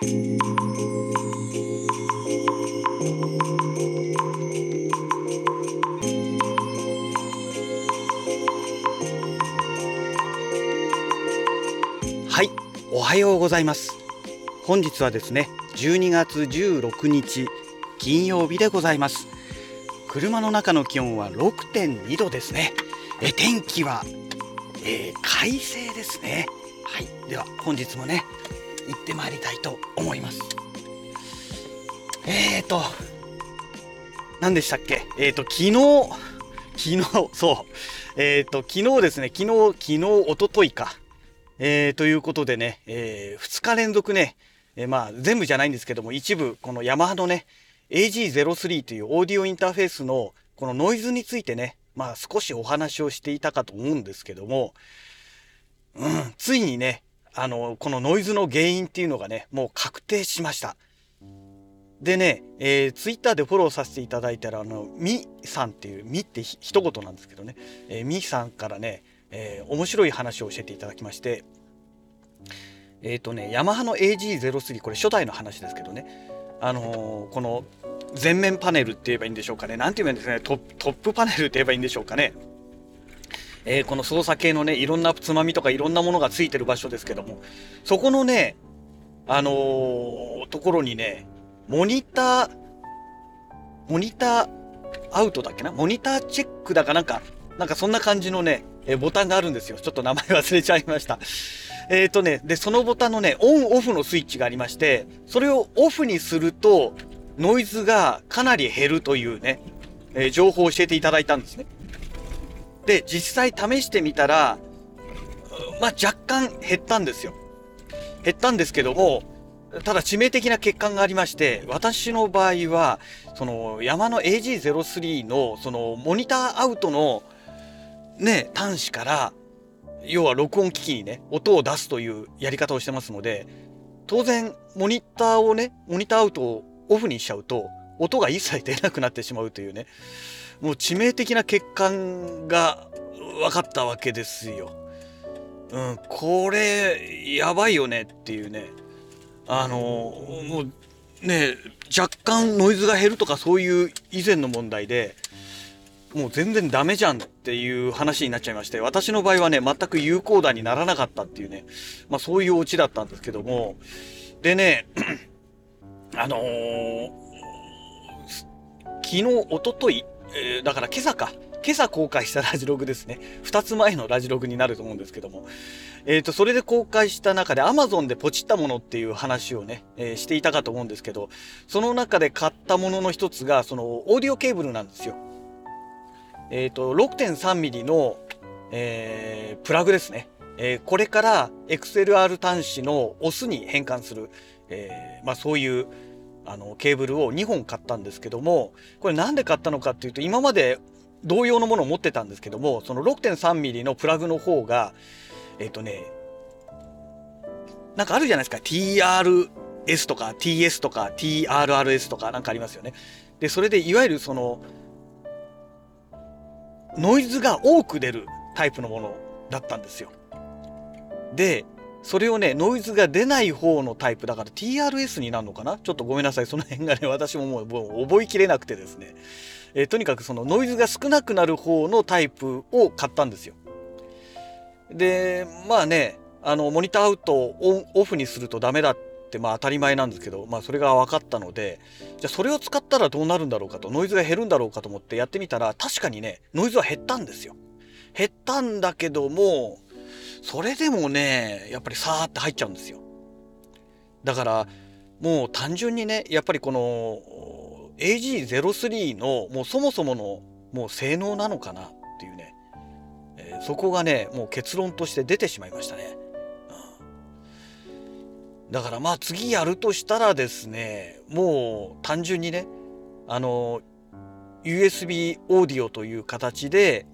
はいおはようございます。本日はですね12月16日金曜日でございます。車の中の気温は6.2度ですね。え天気は、えー、快晴ですね。はいでは本日もね行ってまいりたいと思います。えーと何でしたっけ？えーと昨日昨日そう。えーと昨日ですね。昨日昨日一昨日か。えー、ということでね、えー、2日連続ね、えー、まあ全部じゃないんですけども一部このヤマハのね AG03 というオーディオインターフェースのこのノイズについてねまあ少しお話をしていたかと思うんですけども、うん、ついにねあのこのノイズの原因っていうのがねもう確定しました。でね、えー、ツイッターでフォローさせていただいたら、あの、みさんっていう、みって一言なんですけどね、えー、みさんからね、えー、面白い話を教えていただきまして。えっ、ー、とねヤマハの AG03 これ初代の話ですけどね。あのー、この前面パネルって言えばいいんでしょうかね。何て言うんですね。トップパネルって言えばいいんでしょうかね。えー、この操作系のねいろんなつまみとかいろんなものがついてる場所ですけどもそこのねあのー、ところにねモニターモニターアウトだっけな？モニターチェックだかなんかなんかそんな感じのねえボタンがあるんですよ。ちょっと名前忘れちゃいました。えっ、ー、とね、で、そのボタンのね、オンオフのスイッチがありまして、それをオフにすると、ノイズがかなり減るというね、え、情報を教えていただいたんですね。で、実際試してみたら、まあ、若干減ったんですよ。減ったんですけども、ただ致命的な欠陥がありまして、私の場合は、その山の AG03 のそのモニターアウトのね、端子から、要は録音機器にね、音を出すというやり方をしてますので、当然、モニターをね、モニターアウトをオフにしちゃうと、音が一切出なくなってしまうというね、もう致命的な欠陥が分かったわけですよ。うん、これ、やばいよねっていうね。あの、もう、ね、若干ノイズが減るとかそういう以前の問題で、もう全然ダメじゃんっていう話になっちゃいまして、私の場合はね、全く有効打にならなかったっていうね、まあそういうオチだったんですけども、でね、あのー、昨日、おととい、えー、だから今朝か、今朝公開したラジログですね。2つ前のラジログになると思うんですけども。えっ、ー、と、それで公開した中で Amazon でポチったものっていう話をね、えー、していたかと思うんですけど、その中で買ったものの一つが、そのオーディオケーブルなんですよ。えっ、ー、と、6.3mm の、えー、プラグですね。えー、これから XLR 端子のオスに変換する、えー、まあそういうあのケーブルを2本買ったんですけども、これなんで買ったのかっていうと、今まで同様のものを持ってたんですけども、その 6.3mm のプラグの方が、えっ、ー、とね、なんかあるじゃないですか。TRS とか TS とか TRRS とかなんかありますよね。で、それでいわゆるそのノイズが多く出るタイプのものだったんですよ。で、それをね、ノイズが出ない方のタイプだから TRS になるのかな？ちょっとごめんなさい。その辺がね、私ももうもう覚えきれなくてですね。えー、とにかくそのノイズが少なくなる方のタイプを買ったんですよ。で、まあね、あの、モニターアウトをオフにするとダメだってまあ当たり前なんですけど、まあそれが分かったので、じゃあそれを使ったらどうなるんだろうかと、ノイズが減るんだろうかと思ってやってみたら、確かにね、ノイズは減ったんですよ。減ったんだけども、それでもね、やっぱりさーって入っちゃうんですよ。だから、もう単純にね、やっぱりこの AG03 のもうそもそものもう性能なのかなっていうね、えー、そこがね、もう結論として出てしまいましたね。だからまあ次やるとしたらですね、もう単純にね、あの、USB オーディオという形で、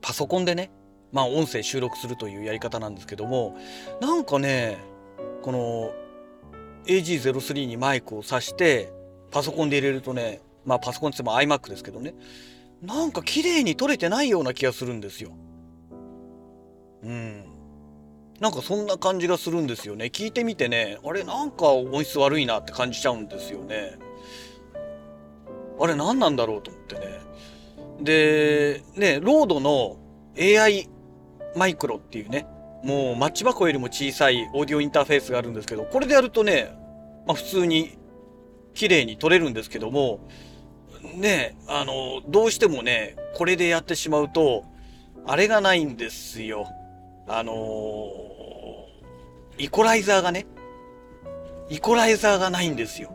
パソコンでね、まあ音声収録するというやり方なんですけども、なんかね、この AG03 にマイクを挿して、パソコンで入れるとね、まあパソコンって言っても iMac ですけどね、なんか綺麗に撮れてないような気がするんですよ。うん。なんかそんな感じがするんですよね。聞いてみてね、あれなんか音質悪いなって感じちゃうんですよね。あれ何なんだろうと思ってね。で、ね、ロードの AI マイクロっていうね、もうマッチ箱よりも小さいオーディオインターフェースがあるんですけど、これでやるとね、まあ普通に綺麗に撮れるんですけども、ね、あの、どうしてもね、これでやってしまうと、あれがないんですよ。あのー、イコライザーがね、イコライザーがないんですよ。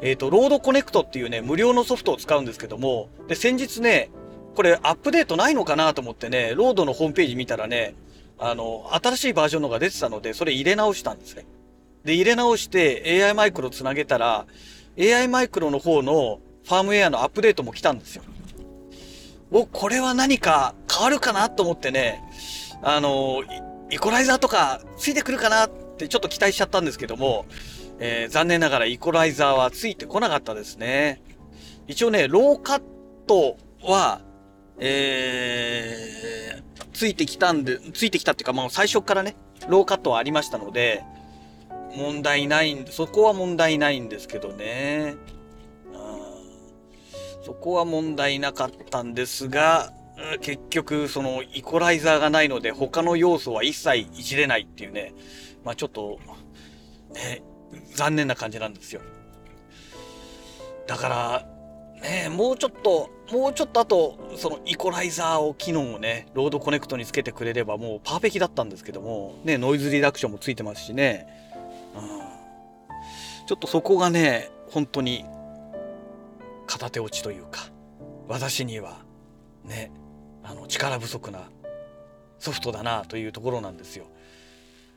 えっ、ー、と、 RODE Connect っていうね、無料のソフトを使うんですけども、で、先日ね、これアップデートないのかなと思ってね、 RODE のホームページ見たらね、あの、新しいバージョンのが出てたので、それ入れ直したんですね。で、入れ直して AI マイクロつなげたら、AI マイクロの方のファームウェアのアップデートも来たんですよ。お、これは何か変わるかなと思ってね、あの、イコライザーとかついてくるかなってちょっと期待しちゃったんですけども、えー、残念ながらイコライザーはついてこなかったですね。一応ね、ローカットは、えー、ついてきたんで、ついてきたっていうか、まあ最初からね、ローカットはありましたので、問題ないんで、そこは問題ないんですけどね。そこは問題なかったんですが、結局、その、イコライザーがないので、他の要素は一切いじれないっていうね、まあちょっと、ね、残念な感じなんですよ。だから、ね、もうちょっと、もうちょっとあと、そのイコライザーを機能をね、 RODE Connect につけてくれればもうパーフェクトだったんですけども、ね、ノイズリダクションもついてますしね、うん、ちょっとそこがね、本当に片手落ちというか、私にはね、あの力不足なソフトだなというところなんですよ。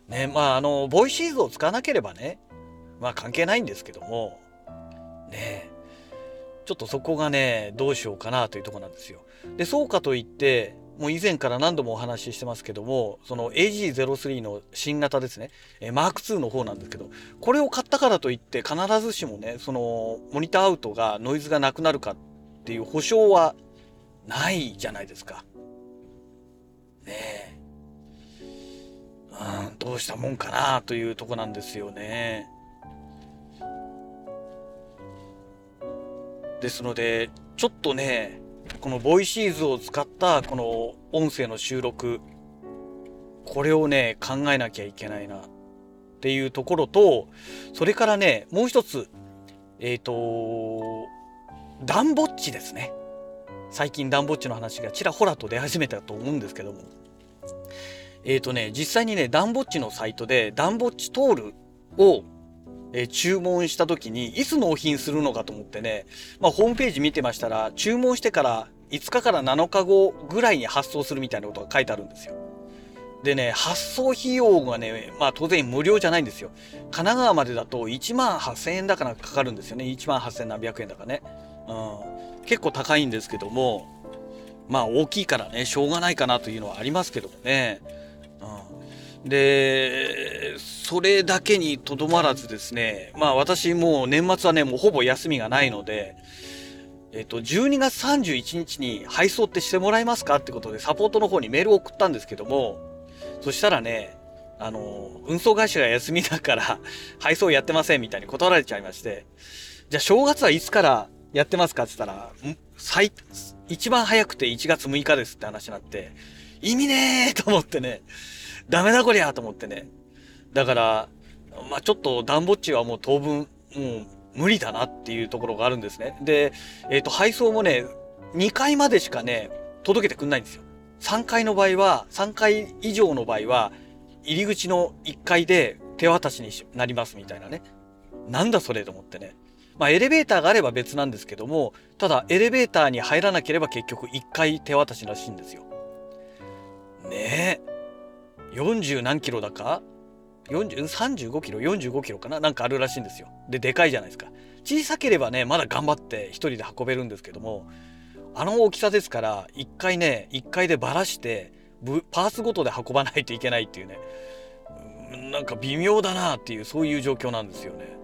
ね、まああの、ボイシーズを使わなければね、まあ関係ないんですけども、ね。えちょっとそこがね、どうしようかなというとこなんですよ。で、そうかといって、もう以前から何度もお話ししてますけども、その AG03 の新型ですね、えー、マーク2の方なんですけど、これを買ったからといって必ずしもね、そのモニターアウトがノイズがなくなるかっていう保証はないじゃないですか。ねえ。うん、どうしたもんかなというとこなんですよね。ですので、ちょっとね、このボイシーズを使ったこの音声の収録、これをね、考えなきゃいけないなっていうところと、それからね、もう一つ、えっ、ー、と、ダンボッチですね。最近ダンボッチの話がちらほらと出始めたと思うんですけども。えっ、ー、とね、実際にね、ダンボッチのサイトでダンボッチトールをえ注文した時に、いつ納品するのかと思ってね、まあ、ホームページ見てましたら、注文してから5日から7日後ぐらいに発送するみたいなことが書いてあるんですよ。でね、発送費用がね、まあ当然無料じゃないんですよ。神奈川までだと1万8000円だからかかるんですよね。1万8000何百円だかね。うん。結構高いんですけども、まあ大きいからね、しょうがないかなというのはありますけどもね。で、それだけにとどまらずですね、まあ私もう年末はね、もうほぼ休みがないので、えっと、12月31日に配送ってしてもらえますかってことでサポートの方にメールを送ったんですけども、そしたらね、あの、運送会社が休みだから配送やってませんみたいに断られちゃいまして、じゃあ正月はいつからやってますかって言ったら、最、一番早くて1月6日ですって話になって、意味ねーと思ってね、ダメだこりゃと思ってね、だから、まあちょっとダンボッチはもう当分、もう無理だなっていうところがあるんですね。で、えっ、ー、と、配送もね、2階までしかね、届けてくんないんですよ。3階の場合は、3階以上の場合は、入り口の1階で手渡しになりますみたいなね。なんだそれと思ってね。まあ、エレベーターがあれば別なんですけども、ただ、エレベーターに入らなければ結局1回手渡しらしいんですよ。ねえ。40何キロだか？35キロ45キロかな？なんかあるらしいんですよ。ででかいじゃないですか。小さければねまだ頑張って一人で運べるんですけどもあの大きさですから一回ね一回でばらしてパーツごとで運ばないといけないっていうね。なんか微妙だなっていうそういう状況なんですよね。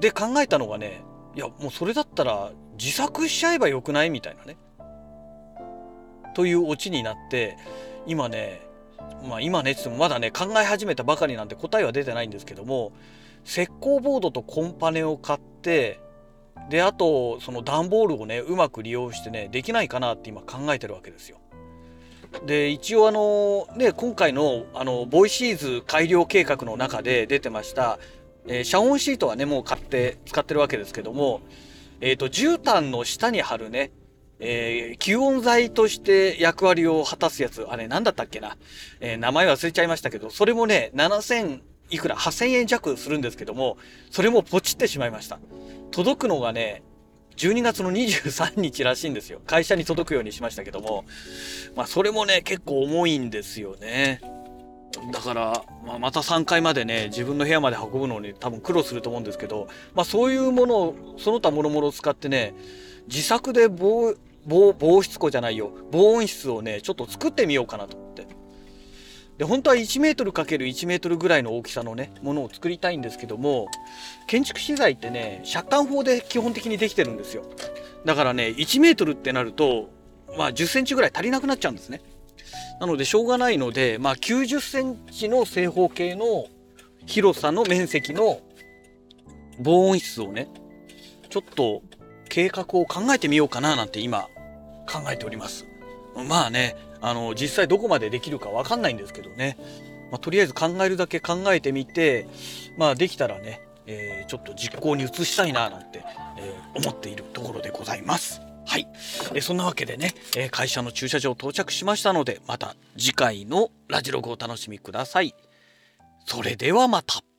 で考えたのがねいやもうそれだったら自作しちゃえばよくない？みたいなね。というオチになって今ねまあ今ね、っまだね、考え始めたばかりなんで答えは出てないんですけども、石膏ボードとコンパネを買って、で、あと、その段ボールをね、うまく利用してね、できないかなって今考えてるわけですよ。で、一応あの、ね、今回の、あの、ボイシーズ改良計画の中で出てました、えー、遮音シートはね、もう買って使ってるわけですけども、えっ、ー、と、絨毯の下に貼るね、えー、吸音材として役割を果たすやつ、あれ何だったっけな、えー、名前忘れちゃいましたけど、それもね、7000いくら、8000円弱するんですけども、それもポチってしまいました。届くのがね、12月の23日らしいんですよ。会社に届くようにしましたけども、まあそれもね、結構重いんですよね。だから、まあ、また3階までね、自分の部屋まで運ぶのに多分苦労すると思うんですけど、まあそういうものを、その他もろもろ使ってね、自作で防、防、防湿庫じゃないよ、防音室をね、ちょっと作ってみようかなと思って。で、本当は1メートル ×1 メートルぐらいの大きさのね、ものを作りたいんですけども、建築資材ってね、借款法で基本的にできてるんですよ。だからね、1メートルってなると、まあ10センチぐらい足りなくなっちゃうんですね。なのでしょうがないので、まあ90センチの正方形の広さの面積の防音室をね、ちょっと計画を考えてみようかななんて今考えております。まあね、あの、実際どこまでできるかわかんないんですけどね。まあ、とりあえず考えるだけ考えてみて、まあできたらね、えー、ちょっと実行に移したいななんて、えー、思っているところでございます。はい。えそんなわけでね、え会社の駐車場到着しましたので、また次回のラジログをお楽しみください。それではまた。